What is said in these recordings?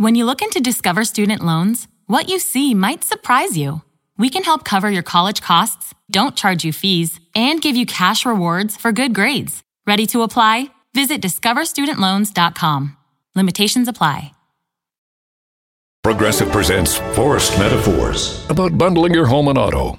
When you look into Discover Student Loans, what you see might surprise you. We can help cover your college costs, don't charge you fees, and give you cash rewards for good grades. Ready to apply? Visit discoverstudentloans.com. Limitations apply. Progressive presents Forced Metaphors about bundling your home and auto.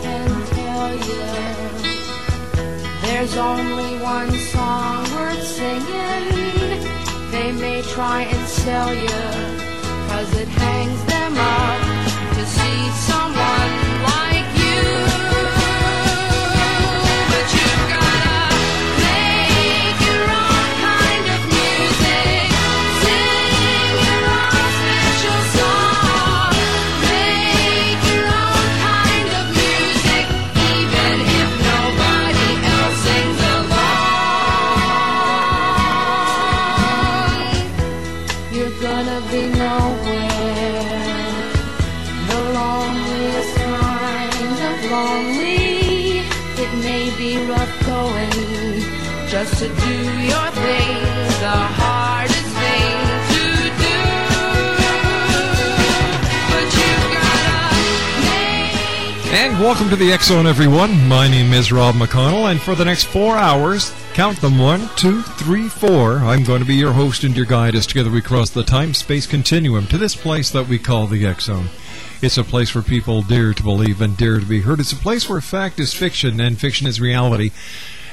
there's only one song worth singing. They may try and sell you, cause it hangs them up to see someone like welcome to the Zone, everyone. My name is Rob McConnell, and for the next four hours, count them one, two, three, four, I'm going to be your host and your guide as together we cross the time space continuum to this place that we call the Zone. It's a place where people dare to believe and dare to be heard. It's a place where fact is fiction and fiction is reality.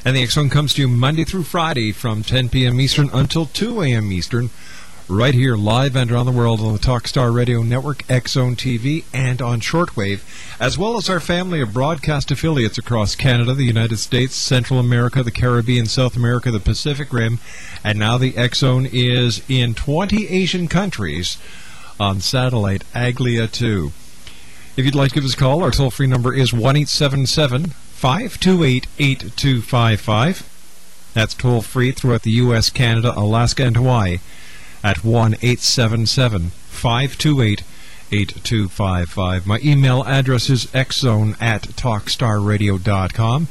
And the Zone comes to you Monday through Friday from 10 p.m. Eastern until 2 a.m. Eastern right here live and around the world on the Talkstar Radio Network, Zone TV, and on shortwave, as well as our family of broadcast affiliates across Canada, the United States, Central America, the Caribbean, South America, the Pacific Rim, and now the Zone is in 20 Asian countries on satellite Aglia 2. If you'd like to give us a call, our toll free number is 1-877-528-8255. That's toll free throughout the U.S., Canada, Alaska, and Hawaii at 1 877 528 8255. My email address is xzone at talkstarradio.com.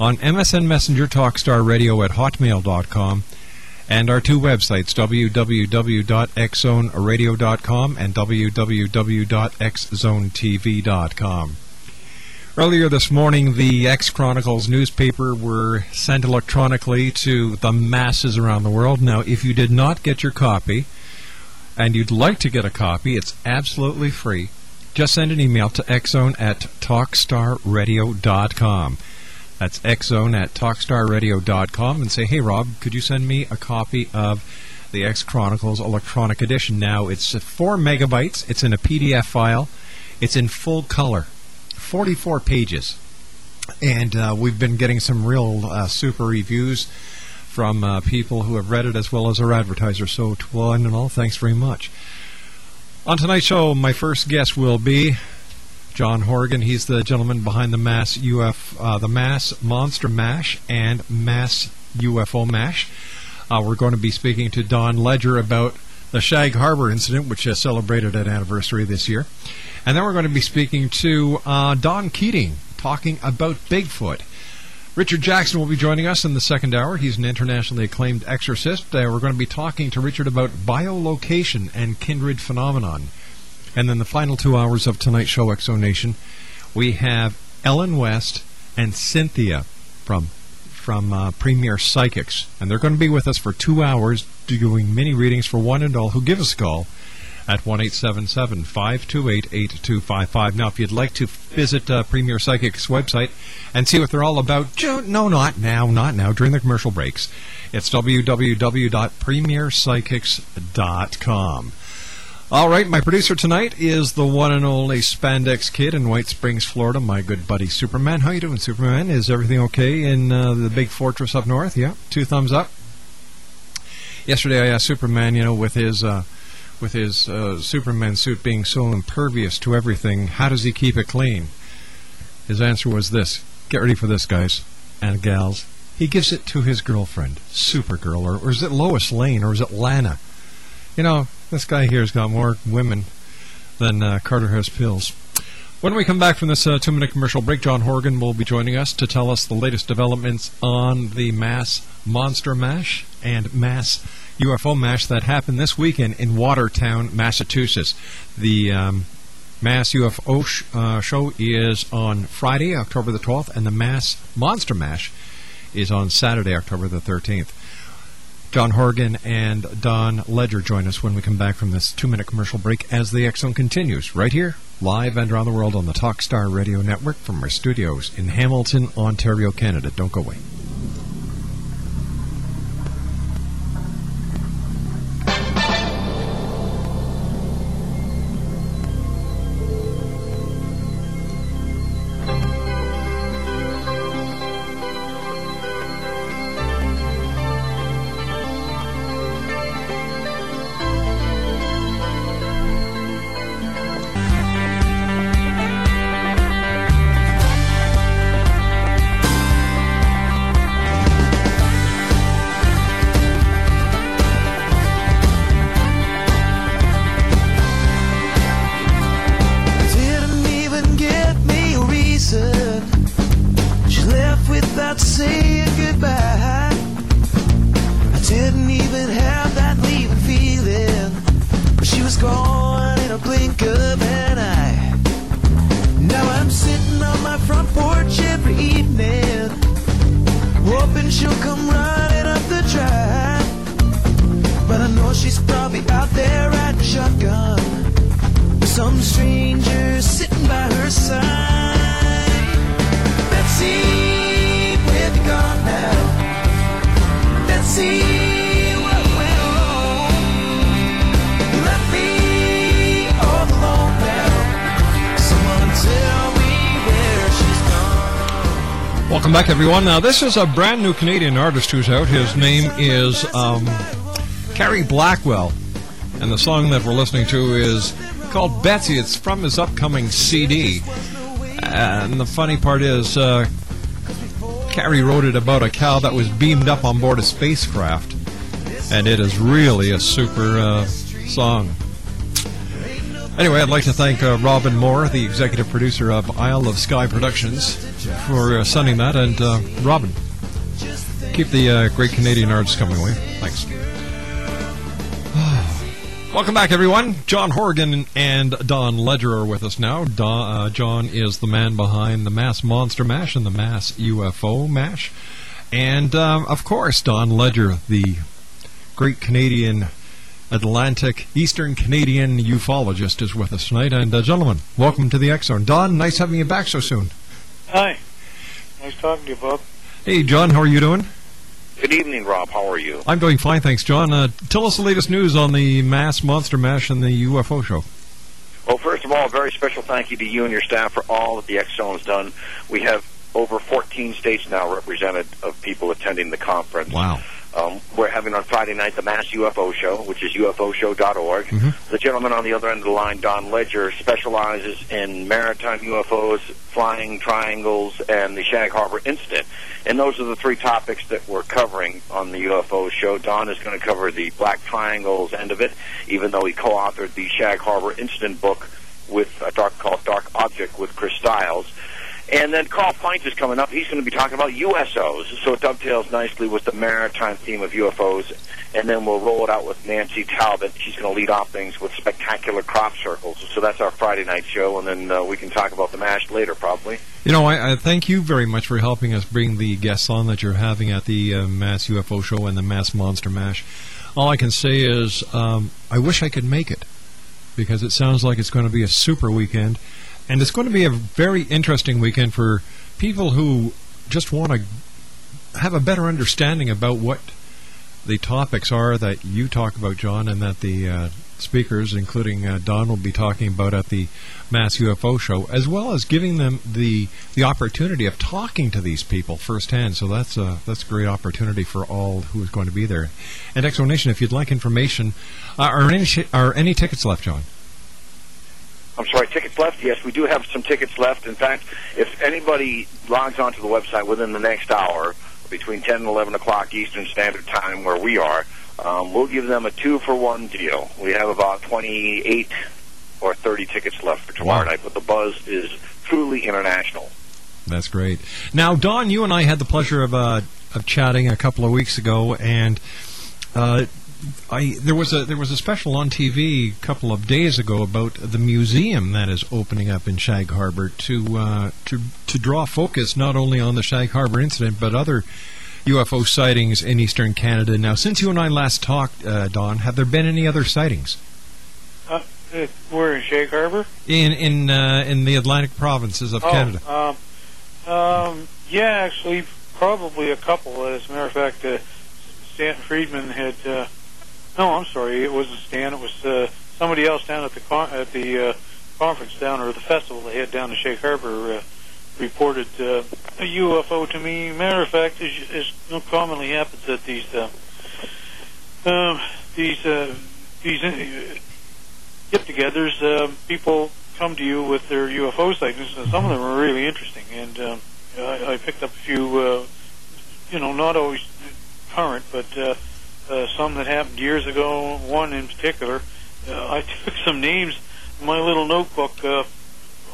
On MSN Messenger, talkstarradio at hotmail.com. And our two websites, www.xzoneradio.com and www.xzonetv.com. Earlier this morning, the X Chronicles newspaper were sent electronically to the masses around the world. Now, if you did not get your copy and you'd like to get a copy, it's absolutely free. Just send an email to xzone at talkstarradio.com. That's xzone at talkstarradio.com and say, hey, Rob, could you send me a copy of the X Chronicles electronic edition? Now, it's 4 megabytes, it's in a PDF file, it's in full color. 44 pages. And uh, we've been getting some real uh, super reviews from uh, people who have read it as well as our advertisers. So, to one and all, thanks very much. On tonight's show, my first guest will be John Horgan. He's the gentleman behind the Mass UF, uh, the Mass Monster Mash and Mass UFO Mash. Uh, we're going to be speaking to Don Ledger about the Shag Harbor incident, which has celebrated an anniversary this year. And then we're going to be speaking to uh, Don Keating, talking about Bigfoot. Richard Jackson will be joining us in the second hour. He's an internationally acclaimed exorcist. Uh, we're going to be talking to Richard about bilocation and kindred phenomenon. And then the final two hours of tonight's show, X Zone Nation, we have Ellen West and Cynthia from from uh, Premier Psychics, and they're going to be with us for two hours doing mini readings for one and all who give us a call at 1 528 8255. Now, if you'd like to visit uh, Premier Psychics website and see what they're all about, no, not now, not now, during the commercial breaks. It's www.premierpsychics.com. All right, my producer tonight is the one and only Spandex Kid in White Springs, Florida. My good buddy Superman. How you doing, Superman? Is everything okay in uh, the big fortress up north? Yeah, two thumbs up. Yesterday, I asked Superman, you know, with his uh, with his uh, Superman suit being so impervious to everything, how does he keep it clean? His answer was this: Get ready for this, guys and gals. He gives it to his girlfriend, Supergirl, or, or is it Lois Lane, or is it Lana? You know, this guy here has got more women than uh, Carter has pills. When we come back from this uh, two minute commercial break, John Horgan will be joining us to tell us the latest developments on the mass monster mash and mass UFO mash that happened this weekend in Watertown, Massachusetts. The um, Mass UFO sh- uh, show is on Friday, October the 12th, and the Mass Monster Mash is on Saturday, October the 13th. John Horgan and Don Ledger join us when we come back from this two minute commercial break as the X Zone continues, right here, live and around the world on the Talkstar Radio Network from our studios in Hamilton, Ontario, Canada. Don't go away. Welcome back, everyone. Now, this is a brand new Canadian artist who's out. His name is um, Carrie Blackwell, and the song that we're listening to is called Betsy. It's from his upcoming CD. And the funny part is, uh, Carrie wrote it about a cow that was beamed up on board a spacecraft, and it is really a super uh, song. Anyway, I'd like to thank uh, Robin Moore, the executive producer of Isle of Sky Productions, for uh, sending that. And uh, Robin, keep the uh, great Canadian arts coming away. Thanks. Welcome back, everyone. John Horgan and Don Ledger are with us now. Don, uh, John is the man behind the Mass Monster Mash and the Mass UFO Mash. And, um, of course, Don Ledger, the great Canadian Atlantic, Eastern Canadian ufologist, is with us tonight. And, uh, gentlemen, welcome to the X Zone. Don, nice having you back so soon. Hi. Nice talking to you, Bob. Hey, John, how are you doing? Good evening, Rob. How are you? I'm doing fine, thanks, John. Uh, tell us the latest news on the Mass Monster Mash and the UFO show. Well, first of all, a very special thank you to you and your staff for all that the X Zone's done. We have over 14 states now represented of people attending the conference. Wow. Um, we're having on Friday night the Mass UFO Show, which is ufoshow.org. Mm-hmm. The gentleman on the other end of the line, Don Ledger, specializes in maritime UFOs, flying triangles, and the Shag Harbor incident. And those are the three topics that we're covering on the UFO show. Don is going to cover the Black Triangles end of it, even though he co-authored the Shag Harbor incident book with a dark called Dark Object with Chris Styles. And then Carl Feindt is coming up. He's going to be talking about USOs, so it dovetails nicely with the maritime theme of UFOs. And then we'll roll it out with Nancy Talbot. She's going to lead off things with spectacular crop circles. So that's our Friday night show, and then uh, we can talk about the MASH later, probably. You know, I, I thank you very much for helping us bring the guests on that you're having at the uh, Mass UFO Show and the Mass Monster Mash. All I can say is, um, I wish I could make it because it sounds like it's going to be a super weekend, and it's going to be a very interesting weekend for people who just want to have a better understanding about what the topics are that you talk about, John, and that the uh, speakers, including uh, Don, will be talking about at the Mass UFO Show, as well as giving them the the opportunity of talking to these people firsthand. So that's a that's a great opportunity for all who is going to be there. And X Zone Nation, if you'd like information, uh, are any are any tickets left, John? I'm sorry, tickets left? Yes, we do have some tickets left. In fact, if anybody logs onto the website within the next hour, between 10 and 11 o'clock Eastern Standard Time, where we are, um, we'll give them a two for one deal. We have about 28 or 30 tickets left for tomorrow Wow. night, but the buzz is truly international. That's great. Now, Don, you and I had the pleasure of uh, of chatting a couple of weeks ago, and uh, I there was a there was a special on TV a couple of days ago about the museum that is opening up in Shag Harbor to uh, to to draw focus not only on the Shag Harbor incident but other UFO sightings in eastern Canada. Now, since you and I last talked, uh, Don, have there been any other sightings Uh, uh, we're in Shag Harbor. in in uh, in the Atlantic provinces of oh, Canada? Um, um, yeah, actually, probably a couple. As a matter of fact, uh, Stan Friedman had. Uh, no, I'm sorry, it wasn't Stan. It was uh, somebody else down at the con- at the uh, conference down or the festival they had down in Shag Harbor. Uh, reported uh, a UFO to me. Matter of fact, as, as commonly happens at these uh, um, these uh, these uh, get-togethers, uh, people come to you with their UFO sightings, and some of them are really interesting. And um, I, I picked up a few, uh, you know, not always current, but uh, uh, some that happened years ago. One in particular, uh, I took some names in my little notebook uh,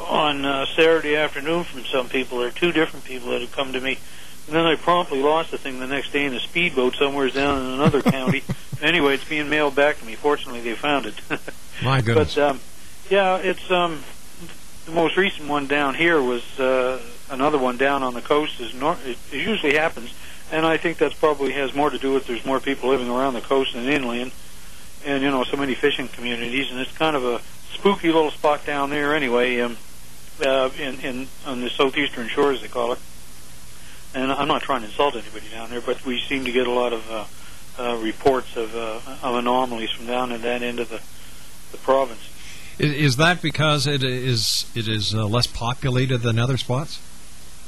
on uh, Saturday afternoon from some people. There are two different people that had come to me. And then I promptly lost the thing the next day in a speedboat somewhere down in another county. Anyway, it's being mailed back to me. Fortunately, they found it. My goodness. But um, yeah, it's um, the most recent one down here was uh, another one down on the coast. Is nor- it, it usually happens, and I think that probably has more to do with there's more people living around the coast than inland, and you know so many fishing communities, and it's kind of a spooky little spot down there anyway. Um, uh, in, in on the southeastern shores, they call it. And I'm not trying to insult anybody down there, but we seem to get a lot of uh, uh, reports of, uh, of anomalies from down in that end of the, the province. Is, is that because it is it is uh, less populated than other spots?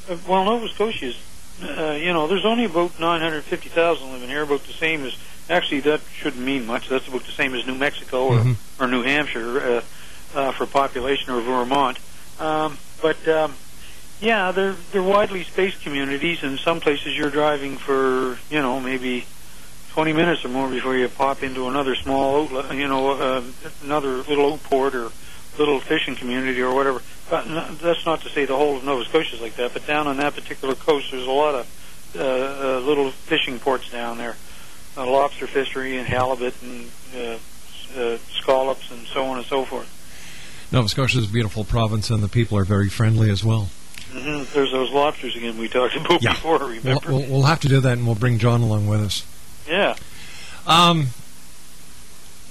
Uh, well, Nova Scotia's, uh, you know, there's only about 950,000 living here, about the same as, actually, that shouldn't mean much. That's about the same as New Mexico or, Mhm. or New Hampshire uh, uh, for population or Vermont. Um, but, um, yeah, they're, they're widely spaced communities. In some places, you're driving for, you know, maybe 20 minutes or more before you pop into another small, outlet, you know, uh, another little oat port or little fishing community or whatever. But n- that's not to say the whole of Nova Scotia is like that. But down on that particular coast, there's a lot of uh, uh, little fishing ports down there, uh, lobster fishery and halibut and uh, uh, scallops and so on and so forth. Nova Scotia is a beautiful province, and the people are very friendly as well. hmm There's those lobsters again we talked about Yeah. before. We'll, Remember? we'll, we'll have to do that, and we'll bring John along with us. yeah. Um,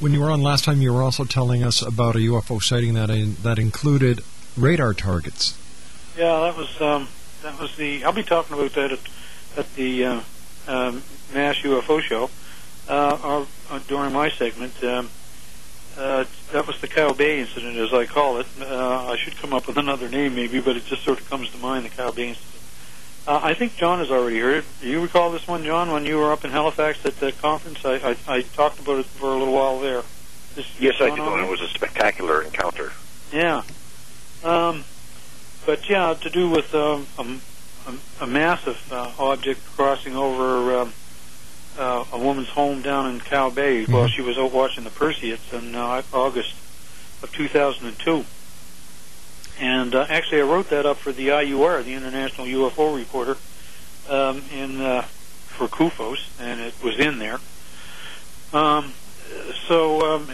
when you were on last time, you were also telling us about a UFO sighting that in, that included radar targets. Yeah, that was um, that was the. I'll be talking about that at, at the uh, um, Mass UFO show uh, or, uh, during my segment. Um, uh, that was the Cow Bay incident, as I call it. Uh, I should come up with another name, maybe, but it just sort of comes to mind, the Cow Bay incident. Uh, I think John has already heard it. Do you recall this one, John, when you were up in Halifax at the conference? I, I, I talked about it for a little while there. This Yes, I going did. and? It was a spectacular encounter. Yeah. Um, but yeah, to do with um, a, a, a massive uh, object crossing over um, uh, a woman's home down in Cow Bay while she was out watching the Perseids in uh, August of 2002. And uh, actually, I wrote that up for the IUR, the International UFO Reporter, um, in uh, for CUFOS, and it was in there. Um, so um,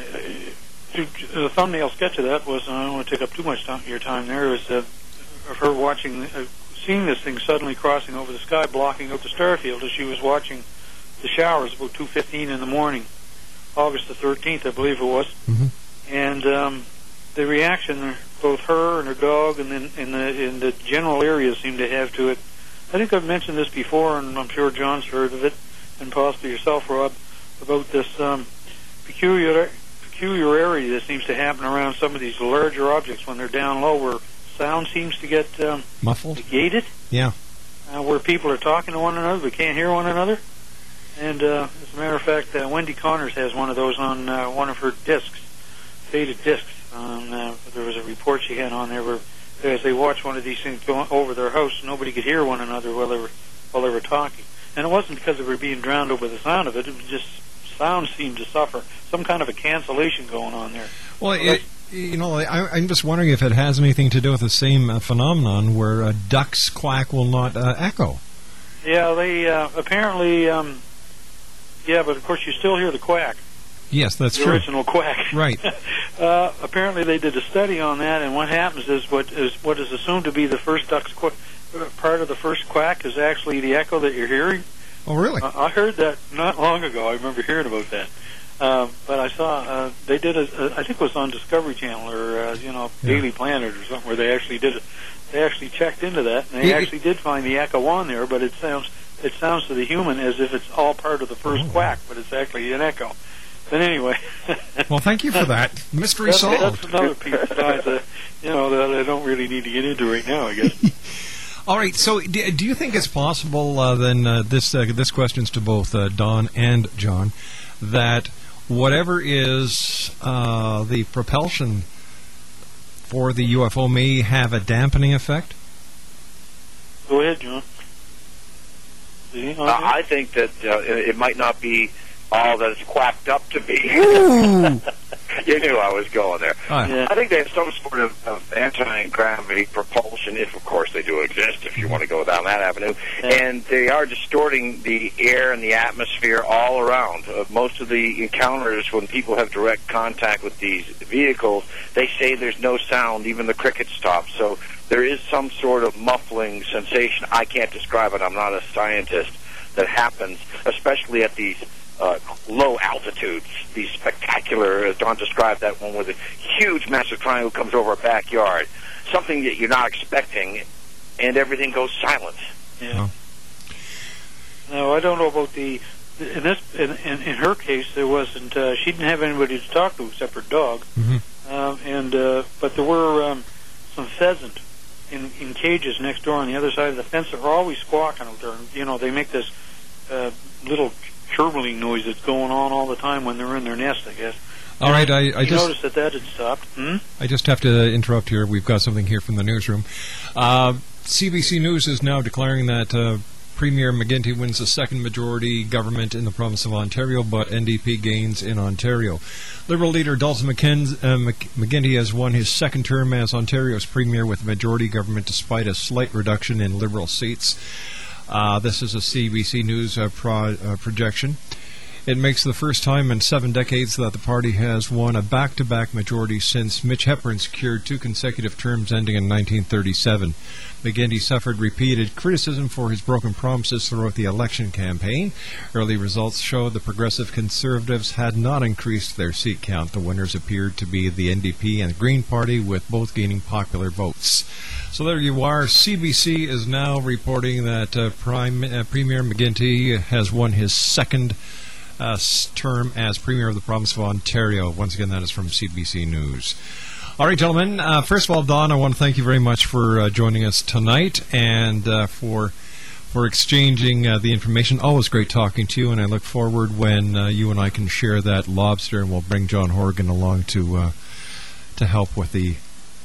the thumbnail sketch of that was, I don't want to take up too much time, your time there, was uh, of her watching, uh, seeing this thing suddenly crossing over the sky, blocking out the star field as she was watching the showers about 2.15 in the morning, August the 13th, I believe it was. Mhm. And um, the reaction both her and her dog and then in the, in the general area seemed to have to it. I think I've mentioned this before, and I'm sure John's heard of it, and possibly yourself, Rob, about this um, peculiar peculiarity that seems to happen around some of these larger objects when they're down low, where sound seems to get um, Muffled? negated, Yeah. uh, where people are talking to one another but can't hear one another. And uh, as a matter of fact, uh, Wendy Connors has one of those on uh, one of her discs, faded discs. Um, uh, there was a report she had on there where, as they watched one of these things go over their house, nobody could hear one another while they were while they were talking. And it wasn't because they were being drowned out by the sound of it; it was just sound seemed to suffer some kind of a cancellation going on there. Well, it, you know, I, I'm just wondering if it has anything to do with the same uh, phenomenon where uh, ducks quack will not uh, echo. Yeah, they uh, apparently. Um, yeah, but of course you still hear the quack. Yes, that's the true. original quack. Right. uh, apparently, they did a study on that, and what happens is what is what is assumed to be the first duck's qu- uh, part of the first quack is actually the echo that you're hearing. Oh, really? Uh, I heard that not long ago. I remember hearing about that. Um, but I saw uh, they did a, a I think it was on Discovery Channel or uh, you know Yeah. Daily Planet or something where they actually did it. They actually checked into that and they it- actually did find the echo on there, but it sounds it sounds to the human as if it's all part of the first Oh. quack, but it's actually an echo. But anyway, Well, thank you for that. Mystery that's, solved. that's another piece besides uh, you know that I don't really need to get into right now. I guess. All right. So, do, do you think it's possible uh, then? Uh, this uh, this question's to both uh, Don and John that whatever is uh, the propulsion for the UFO may have a dampening effect. Go ahead, John. Uh, I think that uh, it it might not be all that it's quacked up to be. You knew I was going there. Ah. Yeah. I think they have some sort of, of anti-gravity propulsion, if of course they do exist, if you want to go down that avenue. Yeah. And they are distorting the air and the atmosphere all around. Uh, most of the encounters, when people have direct contact with these vehicles, they say there's no sound, even the crickets stop. So there is some sort of muffling sensation. I can't describe it. I'm not a scientist. That happens, especially at these uh, low altitudes, these spectacular, as Don described that one where the huge massive triangle comes over a backyard, something that you're not expecting, and everything goes silent. Yeah. No, I don't know about the. In this, in, in, in her case, there wasn't. Uh, she didn't have anybody to talk to except her dog. Mhm. Um, and uh, but there were um, some pheasant in, in cages next door on the other side of the fence that were always squawking out there. And, you know, they make this uh, little chirping noise that's going on all the time when they're in their nest. I guess. All right. I, I just noticed that that had stopped. Hmm? I just have to interrupt here. We've got something here from the newsroom. Uh, CBC News is now declaring that uh, Premier McGuinty wins the second majority government in the province of Ontario, but NDP gains in Ontario. Liberal leader Dalton McKen- uh, Mc- McGuinty has won his second term as Ontario's premier with majority government despite a slight reduction in Liberal seats. Uh, this is a CBC News uh, pro- uh, projection. It makes the first time in seven decades that the party has won a back to back majority since Mitch Hepburn secured two consecutive terms ending in 1937. McGuinty suffered repeated criticism for his broken promises throughout the election campaign. Early results showed the Progressive Conservatives had not increased their seat count. The winners appeared to be the NDP and Green Party, with both gaining popular votes. So there you are. CBC is now reporting that uh, Prime, uh, Premier McGuinty has won his second uh, term as Premier of the province of Ontario. Once again, that is from CBC News. All right, gentlemen. Uh, first of all, Don, I want to thank you very much for uh, joining us tonight and uh, for for exchanging uh, the information. Always great talking to you, and I look forward when uh, you and I can share that lobster, and we'll bring John Horgan along to uh, to help with the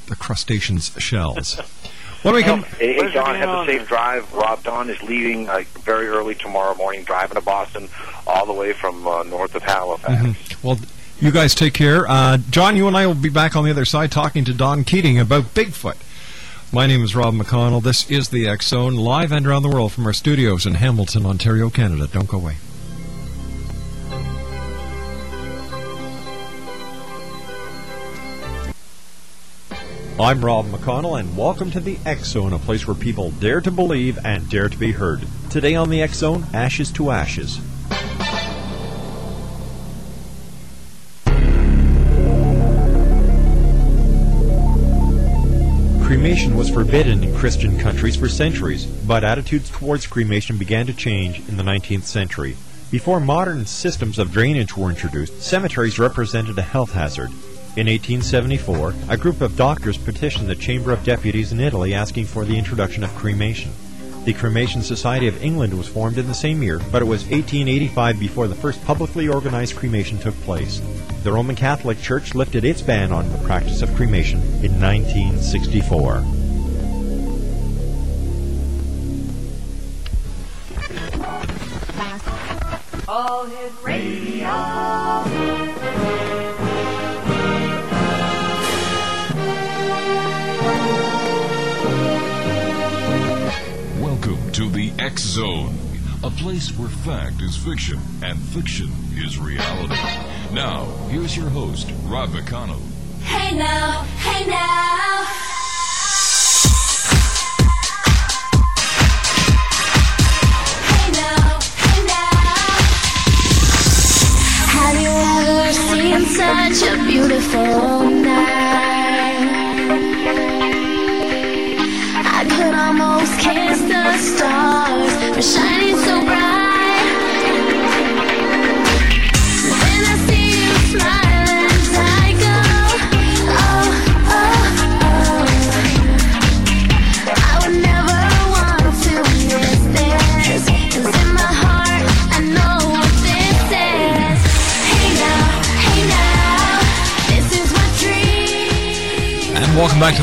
the crustaceans shells. When we come, Hey, hey, John, have a safe drive. Rob Don is leaving uh, very early tomorrow morning, driving to Boston, all the way from uh, north of Halifax. Mhm. well, you guys take care. Uh, John, you and I will be back on the other side talking to Don Keating about Bigfoot. My name is Rob McConnell. This is the X Zone, live and around the world from our studios in Hamilton, Ontario, Canada. Don't go away. I'm Rob McConnell, and welcome to the X Zone, a place where people dare to believe and dare to be heard. Today on the X Zone, Ashes to Ashes. Cremation was forbidden in Christian countries for centuries, but attitudes towards cremation began to change in the 19th century. Before modern systems of drainage were introduced, cemeteries represented a health hazard. In 1874, a group of doctors petitioned the Chamber of Deputies in Italy asking for the introduction of cremation. The Cremation Society of England was formed in the same year, but it was 1885 before the first publicly organized cremation took place. The Roman Catholic Church lifted its ban on the practice of cremation in 1964. All Hit Radio. X Zone, a place where fact is fiction and fiction is reality. Now, here's your host, Rob McConnell. Hey now, hey now.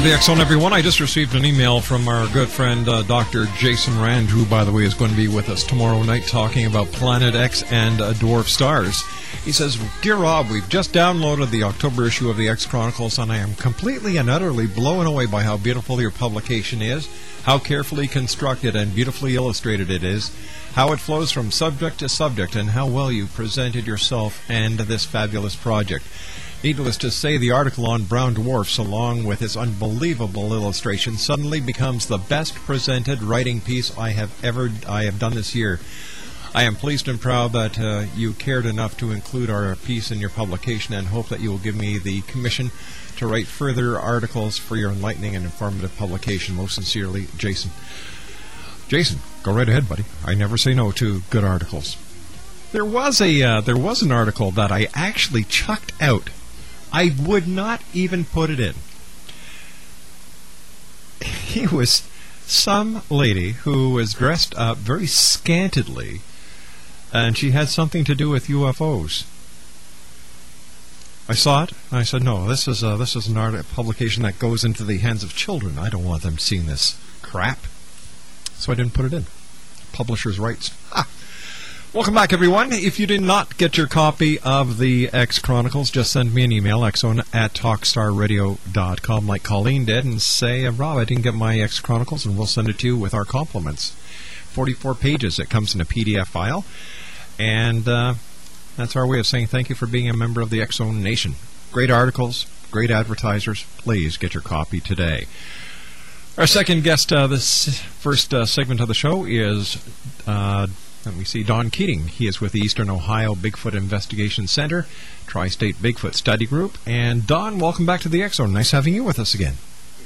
Zone, everyone. I just received an email from our good friend uh, Dr. Jason Rand, who, by the way, is going to be with us tomorrow night talking about Planet X and uh, dwarf stars. He says, Dear Rob, we've just downloaded the October issue of the X Chronicles, and I am completely and utterly blown away by how beautiful your publication is, how carefully constructed and beautifully illustrated it is, how it flows from subject to subject, and how well you presented yourself and this fabulous project. Needless to say, the article on brown dwarfs, along with its unbelievable illustration, suddenly becomes the best presented writing piece I have ever I have done this year. I am pleased and proud that uh, you cared enough to include our piece in your publication, and hope that you will give me the commission to write further articles for your enlightening and informative publication. Most sincerely, Jason. Jason, go right ahead, buddy. I never say no to good articles. There was a uh, there was an article that I actually chucked out. I would not even put it in. He was some lady who was dressed up very scantily, and she had something to do with UFOs. I saw it. I said, "No, this is uh, this is an art publication that goes into the hands of children. I don't want them seeing this crap." So I didn't put it in. Publishers' rights. Welcome back, everyone. If you did not get your copy of the X Chronicles, just send me an email, xzone at talkstarradio.com, like Colleen did, and say, Rob, I didn't get my X Chronicles, and we'll send it to you with our compliments. 44 pages. It comes in a PDF file. And uh, that's our way of saying thank you for being a member of the X Zone Nation. Great articles, great advertisers. Please get your copy today. Our second guest, uh, this first uh, segment of the show is, let me see, Don Keating. He is with the Eastern Ohio Bigfoot Investigation Center, Tri State Bigfoot Study Group. And Don, welcome back to the Zone. Nice having you with us again.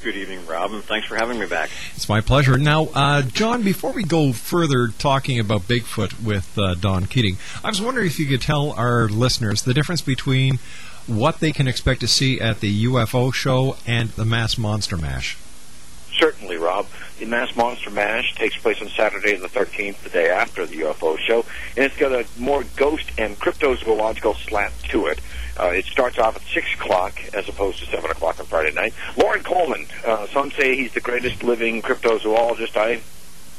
Good evening, Rob, and thanks for having me back. It's my pleasure. Now, uh, John, before we go further talking about Bigfoot with uh, Don Keating, I was wondering if you could tell our listeners the difference between what they can expect to see at the UFO show and the Mass Monster Mash. Certainly, Rob. The Mass Monster Mash takes place on Saturday the 13th, the day after the UFO show, and it's got a more ghost and cryptozoological slant to it. Uh, it starts off at 6 o'clock as opposed to 7 o'clock on Friday night. Loren Coleman, uh, some say he's the greatest living cryptozoologist. I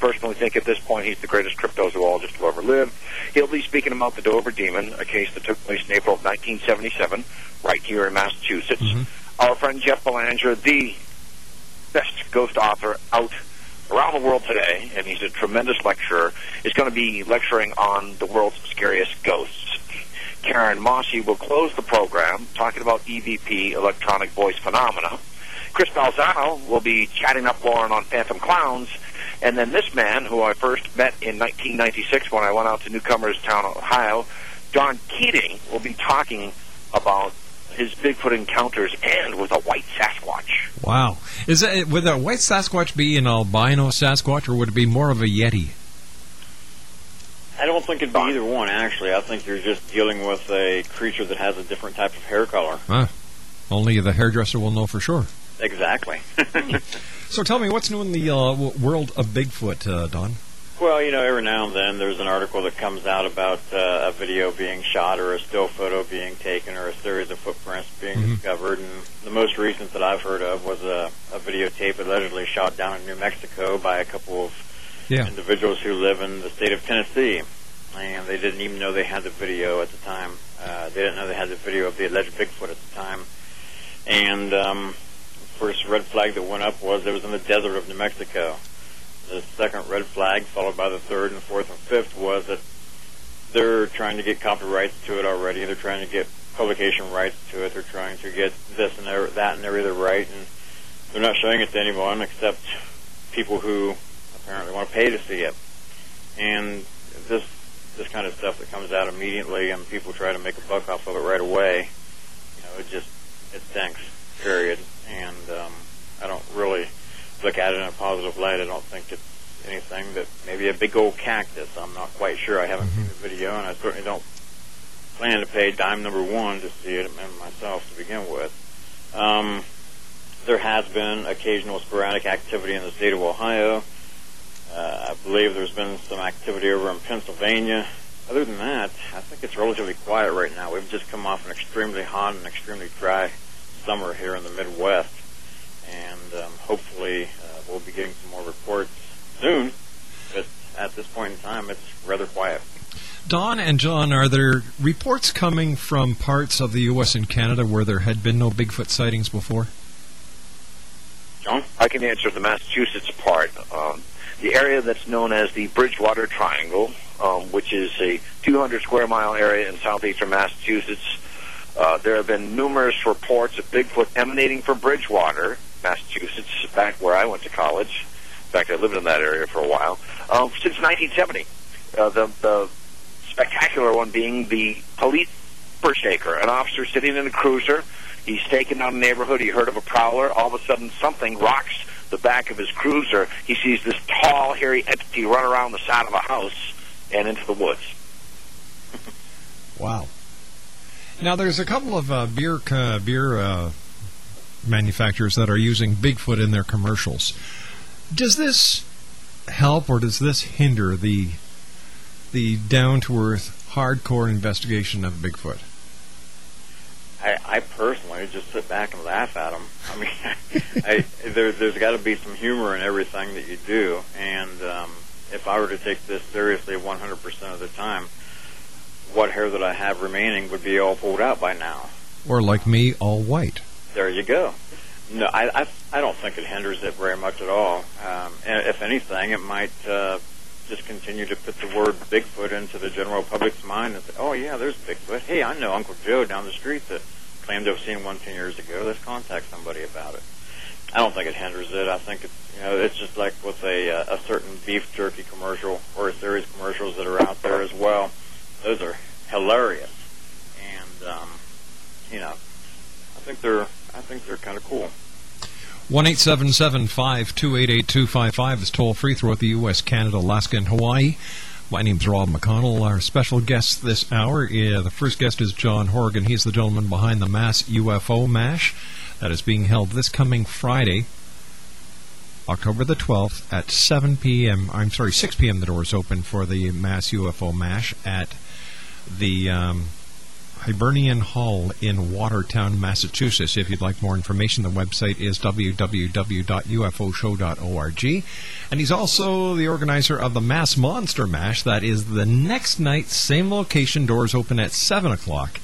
personally think at this point he's the greatest cryptozoologist who ever lived. He'll be speaking about the Dover Demon, a case that took place in April of 1977, right here in Massachusetts. Our friend Jeff Belanger, the best ghost author out around the world today, and he's a tremendous lecturer, is going to be lecturing on the world's scariest ghosts. Karen Mossy will close the program talking about EVP, electronic voice phenomena. Chris Balzano will be chatting up Loren on Phantom Clowns. And then this man, who I first met in 1996 when I went out to Newcomerstown, Ohio, Don Keating, will be talking about his Bigfoot encounters and with a white Sasquatch. Wow. Is that would a white Sasquatch be an albino Sasquatch, or would it be more of a Yeti? I don't think it'd be either one, actually. I think you're just dealing with a creature that has a different type of hair color. Huh. Only the hairdresser will know for sure. Exactly. So tell me, what's new in the uh, world of Bigfoot, uh, Don? Well, you know, every now and then there's an article that comes out about uh, a video being shot or a still photo being taken or a series of footprints being Mhm. discovered. And the most recent that I've heard of was a, a videotape allegedly shot down in New Mexico by a couple of Yeah. individuals who live in the state of Tennessee. And they didn't even know they had the video at the time. Uh, they didn't know they had the video of the alleged Bigfoot at the time. And um, first red flag that went up was it was in the desert of New Mexico. The second red flag, followed by the third and fourth and fifth, was that they're trying to get copyrights to it already. They're trying to get publication rights to it. They're trying to get this and that and every other right, and they're not showing it to anyone except people who apparently want to pay to see it. And this this kind of stuff that comes out immediately and people try to make a buck off of it right away, you know, it just it stinks. Period. And um, I don't really look at it in a positive light. I don't think it's anything that maybe a big old cactus. I'm not quite sure. I haven't seen the video, and I certainly don't plan to pay dime number one to see it myself to begin with. Um, there has been occasional sporadic activity in the state of Ohio. Uh, I believe there's been some activity over in Pennsylvania. Other than that, I think it's relatively quiet right now. We've just come off an extremely hot and extremely dry summer here in the Midwest, and um, hopefully uh, we'll be getting some more reports soon. But at this point in time, it's rather quiet. Don and John, are there reports coming from parts of the U.S. and Canada where there had been no Bigfoot sightings before? John? I can answer the Massachusetts part. Um, the area that's known as the Bridgewater Triangle, um, which is a 200 square mile area in southeastern Massachusetts. Uh, there have been numerous reports of Bigfoot emanating from Bridgewater, Massachusetts, back where I went to college. In fact, I lived in that area for a while. Um, since 1970. Uh, the, the spectacular one being the police per shaker, an officer sitting in a cruiser. He's taken out a neighborhood. He heard of a prowler. All of a sudden, something rocks the back of his cruiser. He sees this tall, hairy entity run around the side of a house and into the woods. Wow. Now, there's a couple of uh, beer uh, beer uh, manufacturers that are using Bigfoot in their commercials. Does this help or does this hinder the the down to earth, hardcore investigation of Bigfoot? I, I personally just sit back and laugh at them. I mean, I, there, there's got to be some humor in everything that you do, and um, if I were to take this seriously 100% of the time, what hair that I have remaining would be all pulled out by now. Or like me, all white? There you go. No, I, I, I don't think it hinders it very much at all. Um, and if anything, it might uh, just continue to put the word Bigfoot into the general public's mind and say, oh, yeah, there's Bigfoot. Hey, I know Uncle Joe down the street that claimed to have seen one 10 years ago. Let's contact somebody about it. I don't think it hinders it. I think it's you know it's just like with a uh, a certain beef jerky commercial or a series of commercials that are out there as well. Those are hilarious, and um, you know I think they're I think they're kind of cool. One eight seven seven five two eight eight two five five is toll free throughout the U.S., Canada, Alaska, and Hawaii. My name's Rob McConnell. Our special guest this hour, uh, the first guest is John Horgan. He's the gentleman behind the Mass UFO Mash that is being held this coming Friday, October the 12th at 7 p.m. I'm sorry, 6 p.m. The doors open for the Mass UFO Mash at the um, Hibernian Hall in Watertown, Massachusetts. If you'd like more information, the website is www.ufoshow.org. And he's also the organizer of the Mass Monster Mash. That is the next night, same location, doors open at 7 o'clock.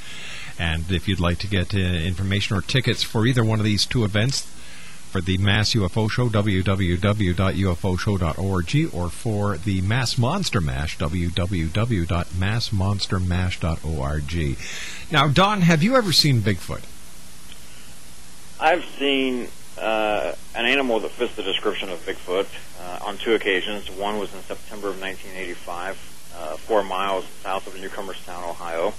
And if you'd like to get uh, information or tickets for either one of these two events, for the Mass UFO Show, www.ufoshow.org, or for the Mass Monster Mash, www.massmonstermash.org. Now, Don, have you ever seen Bigfoot? I've seen uh, an animal that fits the description of Bigfoot uh, on two occasions. One was in September of 1985, uh, four miles south of Newcomerstown, Ohio,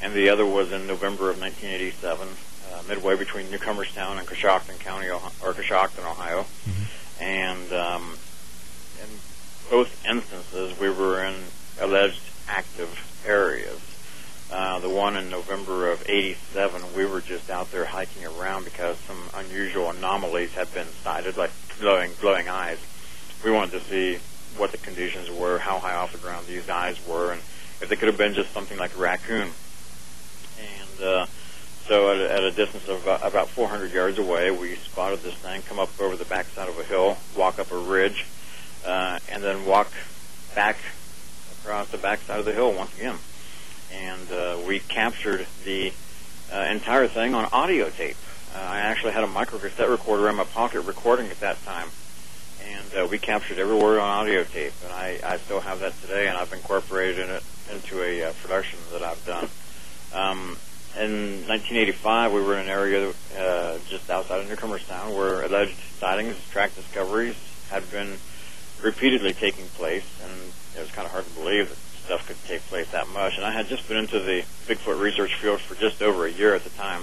and the other was in November of 1987, uh, midway between Newcomerstown and Coshocton County, Ohio, or Coshocton, Ohio. And um, in both instances, we were in alleged active areas. Uh, the one in November of '87, we were just out there hiking around because some unusual anomalies had been sighted, like glowing, glowing eyes. We wanted to see what the conditions were, how high off the ground these eyes were, and if they could have been just something like a raccoon. So, at a, at a distance of about, about 400 yards away, we spotted this thing come up over the backside of a hill, walk up a ridge, uh, and then walk back across the backside of the hill once again and uh, we captured the uh, entire thing on audio tape. Uh, I actually had a micro cassette recorder in my pocket recording at that time, and uh, we captured every word on audio tape. And I, I still have that today, and I've incorporated it into a uh, production that I've done. Um, in 1985, we were in an area uh, just outside of Newcomerstown where alleged sightings, track discoveries had been repeatedly taking place, and it was kind of hard to believe that stuff could take place that much. And I had just been into the Bigfoot research field for just over a year at the time,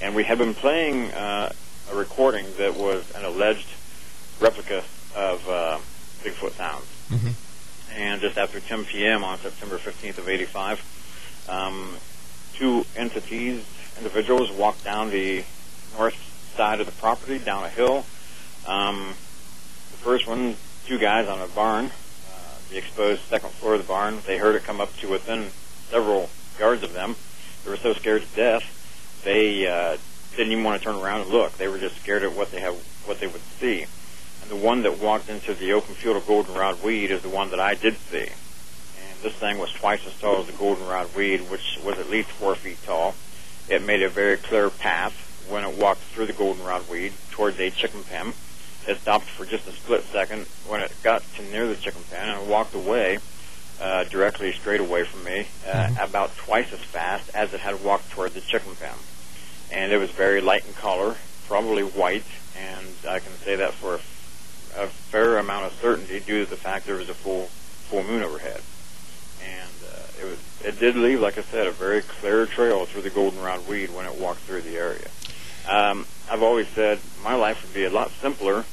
and we had been playing uh, a recording that was an alleged replica of uh, Bigfoot sounds. Mm-hmm. And just after 10 p.m. on September 15th of '85, um, two entities, individuals, walked down the north side of the property, down a hill. Um, the first one, two guys on a barn, the exposed second floor of the barn. They heard it come up to within several yards of them. They were so scared to death, they uh, didn't even want to turn around and look. They were just scared of what they have, what they would see. And the one that walked into the open field of goldenrod weed is the one that I did see. This thing was twice as tall as the goldenrod weed, which was at least four feet tall. It made a very clear path when it walked through the goldenrod weed towards a chicken pen. It stopped for just a split second when it got to near the chicken pen and walked away uh, directly straight away from me, uh, Mm-hmm. about twice as fast as it had walked toward the chicken pen. And it was very light in color, probably white, and I can say that for a, a fair amount of certainty due to the fact there was a full full moon overhead. It was it did leave, like I said, a very clear trail through the goldenrod weed when it walked through the area. Um, I've always said my life would be a lot simpler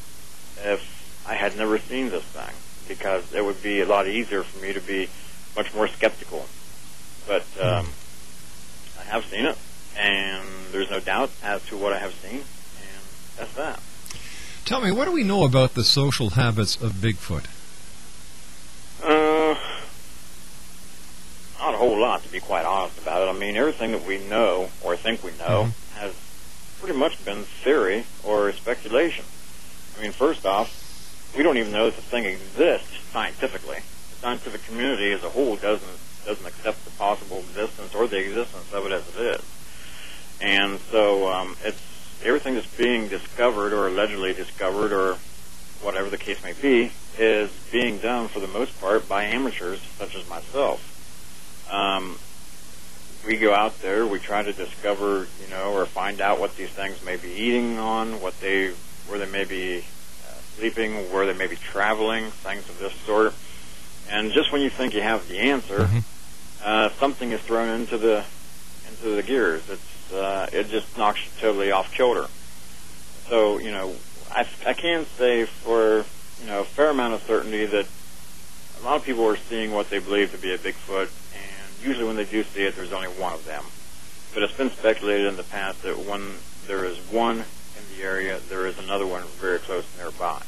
if I had never seen this thing, because it would be a lot easier for me to be much more skeptical. But um, I have seen it, and there's no doubt as to what I have seen, and that's that. Tell me, what do we know about the social habits of Bigfoot? Uh, not a whole lot, to be quite honest about it. I mean, everything that we know or think we know mm-hmm. has pretty much been theory or speculation. I mean, first off, we don't even know that the thing exists scientifically. The scientific community as a whole doesn't doesn't accept the possible existence or the existence of it as it is. And so um, it's everything that's being discovered or allegedly discovered or whatever the case may be is being done for the most part by amateurs such as myself. Um, we go out there, we try to discover, you know, or find out what these things may be eating on, what they, where they may be uh, sleeping, where they may be traveling, things of this sort. And just when you think you have the answer, uh, something is thrown into the into the gears. It's uh, it just knocks you totally off kilter. So you know, I, I can say for you know a fair amount of certainty that a lot of people are seeing what they believe to be a Bigfoot, and usually when they do see it, there's only one of them. But it's been speculated in the past that when there is one in the area, there is another one very close nearby.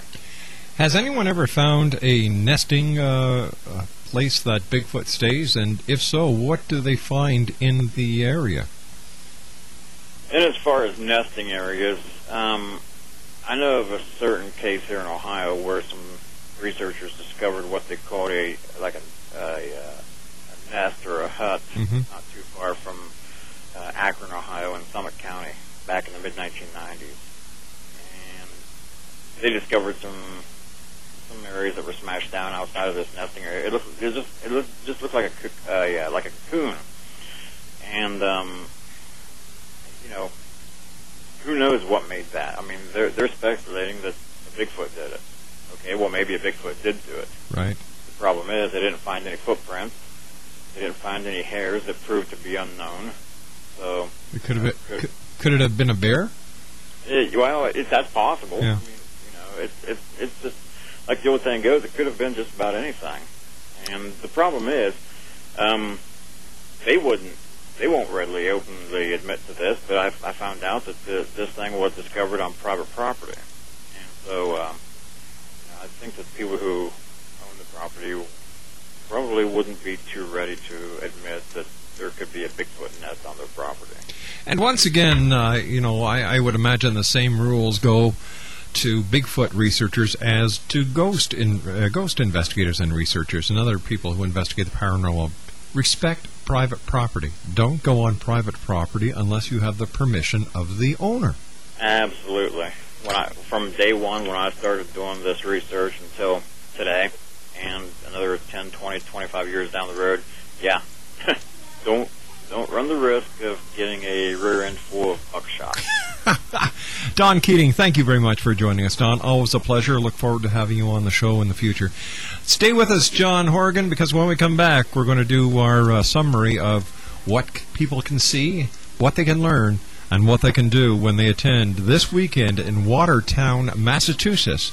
Has anyone ever found a nesting uh, uh, place that Bigfoot stays? And if so, what do they find in the area? And as far as nesting areas, um, I know of a certain case here in Ohio where some researchers discovered what they called a like a, a, uh, a nest or a hut, Mhm. not too far from uh, Akron, Ohio, in Summit County, back in the mid 1990s, and they discovered some some areas that were smashed down outside of this nesting area. It looked it just it looked, just looked like a uh, yeah, like a cocoon, and um, you know, who knows what made that? I mean, they're they're speculating that a Bigfoot did it. Okay, well maybe a Bigfoot did do it. Right. The problem is they didn't find any footprints. They didn't find any hairs that proved to be unknown. So, It could have been, could, could it have been a bear? it, well, it, that's possible. Yeah. I mean, you know, it's it's it's just like the old saying goes. It could have been just about anything. And the problem is, um, they wouldn't. They won't readily openly admit to this, but I, I found out that the, this thing was discovered on private property, and so um, I think that people who own the property probably wouldn't be too ready to admit that there could be a Bigfoot nest on their property. And once again, uh, you know, I, I would imagine the same rules go to Bigfoot researchers as to ghost in, uh, ghost investigators and researchers and other people who investigate the paranormal. Respect private property. Don't go on private property unless you have the permission of the owner. Absolutely. When I from day one when I started doing this research until today, and another 10, 20, 25 years down the road, yeah, don't don't run the risk of getting a rear end full of buckshot. Don Keating, thank you very much for joining us, Don. Always a pleasure. Look forward to having you on the show in the future. Stay with us, John Horgan, because when we come back, we're going to do our uh, summary of what people can see, what they can learn, and what they can do when they attend this weekend in Watertown, Massachusetts,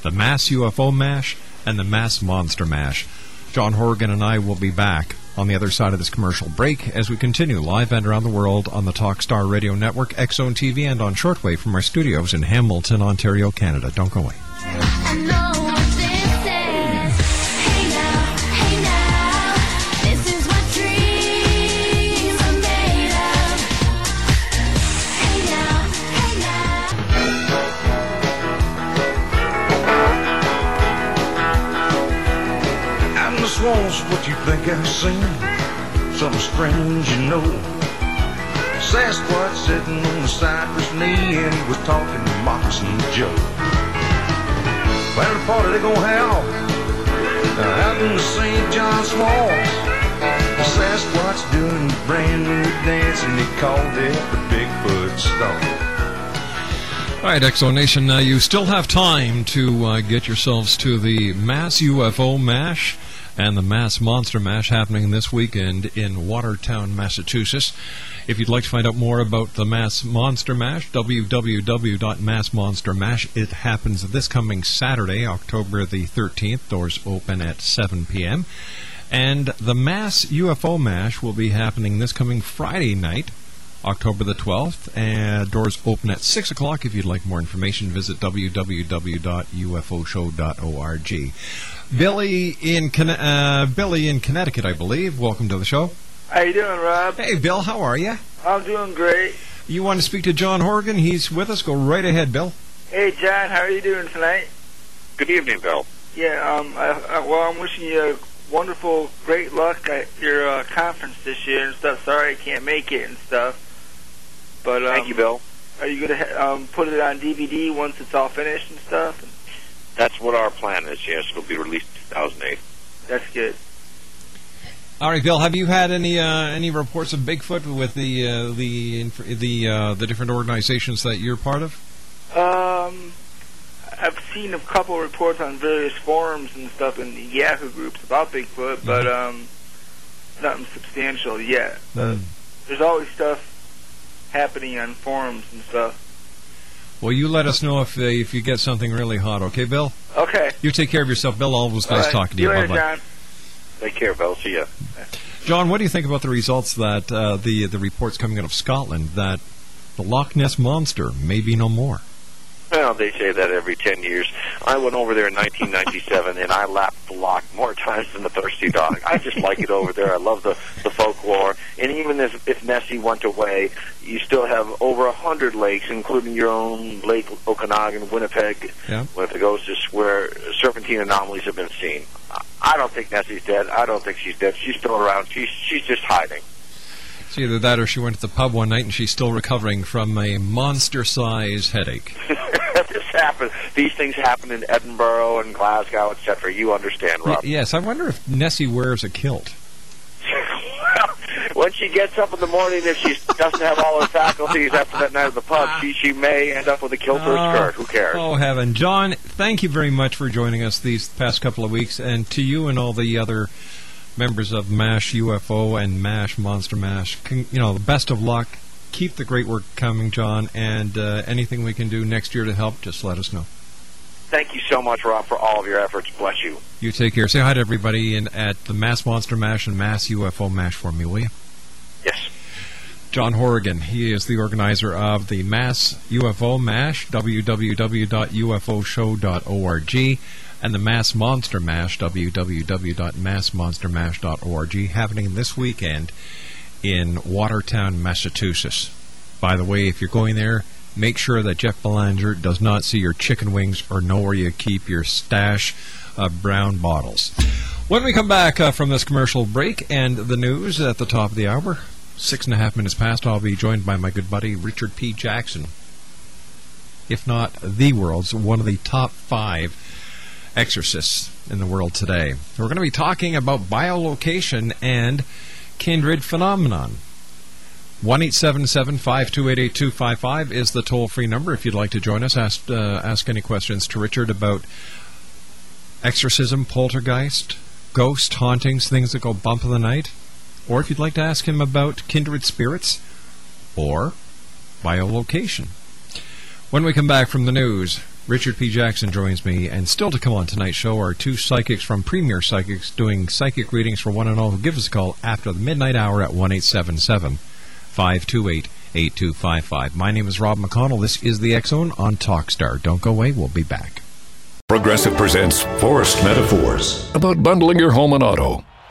the Mass UFO Mash and the Mass Monster Mash. John Horgan and I will be back on the other side of this commercial break as we continue live and around the world on the Talkstar Radio Network, Zone TV, and on shortwave from our studios in Hamilton, Ontario, Canada. Don't go away. Think I've seen? Something strange, you know. Sasquatch sitting on the cypress knee, and he was talking to Moccasin Joe. Well, the party they gonna have uh, out in the St. John Swamps. The Sasquatch doing a brand new dance, and he called it the Bigfoot Stomp. All right, X Zone Nation, uh, you still have time to uh, get yourselves to the Mass UFO Mash and the Mass Monster Mash happening this weekend in Watertown, Massachusetts. If you'd like to find out more about the Mass Monster Mash, www.massmonstermash. It happens this coming Saturday, October the 13th. Doors open at 7 p.m. And the Mass UFO Mash will be happening this coming Friday night, October the 12th. And doors open at 6 o'clock. If you'd like more information, visit www.ufoshow.org. Billy in Conne- uh, Billy in Connecticut, I believe. Welcome to the show. How you doing, Rob? Hey, Bill, how are you? I'm doing great. You want to speak to John Horgan? He's with us. Go right ahead, Bill. Hey, John, how are you doing tonight? Good evening, Bill. Yeah, um, I, I, well, I'm wishing you wonderful, great luck at your uh, conference this year and stuff. Sorry I can't make it and stuff. But um, Thank you, Bill. Are you gonna ha- um, put it on DVD once it's all finished and stuff? That's what our plan is. Yes, it'll be released in 2008. That's good. All right, Bill. Have you had any uh, any reports of Bigfoot with the uh, the inf- the uh, the different organizations that you're part of? Um, I've seen a couple reports on various forums and stuff in the Yahoo groups about Bigfoot, but um, nothing substantial yet. Mm. There's always stuff happening on forums and stuff. Well, you let us know if uh, if you get something really hot, okay, Bill? Okay. You take care of yourself, Bill. Always nice right. talking to you. you later, Bye-bye. John. Take care, Bill. See ya. John, what do you think about the results that uh, the the reports coming out of Scotland that the Loch Ness monster may be no more? How they say that every 10 years. I went over there in 1997 and I lapped the lock more times than the thirsty dog. I just like it over there. I love the, the folklore. And even if, if Nessie went away, you still have over a hundred lakes, including your own Lake Okanagan, Winnipeg, Yeah. Winnipegosis, where serpentine anomalies have been seen. I don't think Nessie's dead. I don't think she's dead. She's still around. She's she's just hiding. It's either that or she went to the pub one night and she's still recovering from a monster-sized headache. this happen. These things happen in Edinburgh and Glasgow, etc. You understand, Y- Rob? yes, I wonder if Nessie wears a kilt. when she gets up in the morning, if she doesn't have all her faculties after that night at the pub, she she may end up with a kilt or a Oh, skirt. Who cares? Oh, heaven. John, thank you very much for joining us these past couple of weeks, and to you and all the other members of MASH UFO and MASH Monster MASH, con- you know, best of luck. Keep the great work coming, John, and uh, anything we can do next year to help, just let us know. Thank you so much, Rob, for all of your efforts. Bless you. You take care. Say hi to everybody in, at the Mass Monster MASH and Mass UFO MASH for me, will you? Yes. John Horrigan. He is the organizer of the Mass UFO MASH, www.ufoshow.org, and the Mass Monster MASH, www.massmonstermash.org, happening this weekend in Watertown, Massachusetts. By the way, if you're going there, make sure that Jeff Belanger does not see your chicken wings or know where you keep your stash of brown bottles. When we come back uh, from this commercial break and the news at the top of the hour, six and a half minutes past, I'll be joined by my good buddy Richard P. Jackson. If not the world's, one of the top five exorcists in the world today. We're going to be talking about bilocation and kindred phenomenon. 1 528 is the toll free number if you'd like to join us. Ask, uh, ask any questions to Richard about exorcism, poltergeist, ghost hauntings, things that go bump in the night. Or if you'd like to ask him about kindred spirits or bilocation. When we come back from the news, Richard P. Jackson joins me, and still to come on tonight's show are two psychics from Premier Psychics doing psychic readings for one and all give us a call after the midnight hour at 1 528 8255. My name is Rob McConnell. This is the Zone on Talkstar. Don't go away. We'll be back. Progressive presents Forced Metaphors about bundling your home and auto.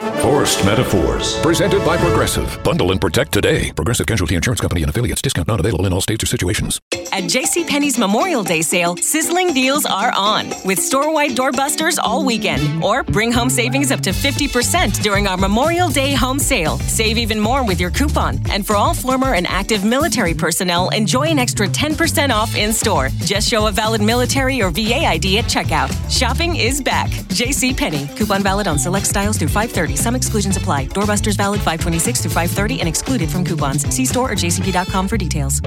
Forced Metaphors, presented by Progressive. Bundle and protect today. Progressive Casualty Insurance Company and affiliates. Discount not available in all states or situations. At JCPenney's Memorial Day sale, sizzling deals are on with store-wide doorbusters all weekend. Or bring home savings up to 50% during our Memorial Day home sale. Save even more with your coupon. And for all former and active military personnel, enjoy an extra 10% off in store. Just show a valid military or VA ID at checkout. Shopping is back. JCPenney. Coupon valid on select styles through 530. Some exclusions apply. Doorbusters valid 526 through 530 and excluded from coupons. See store or jcp.com for details.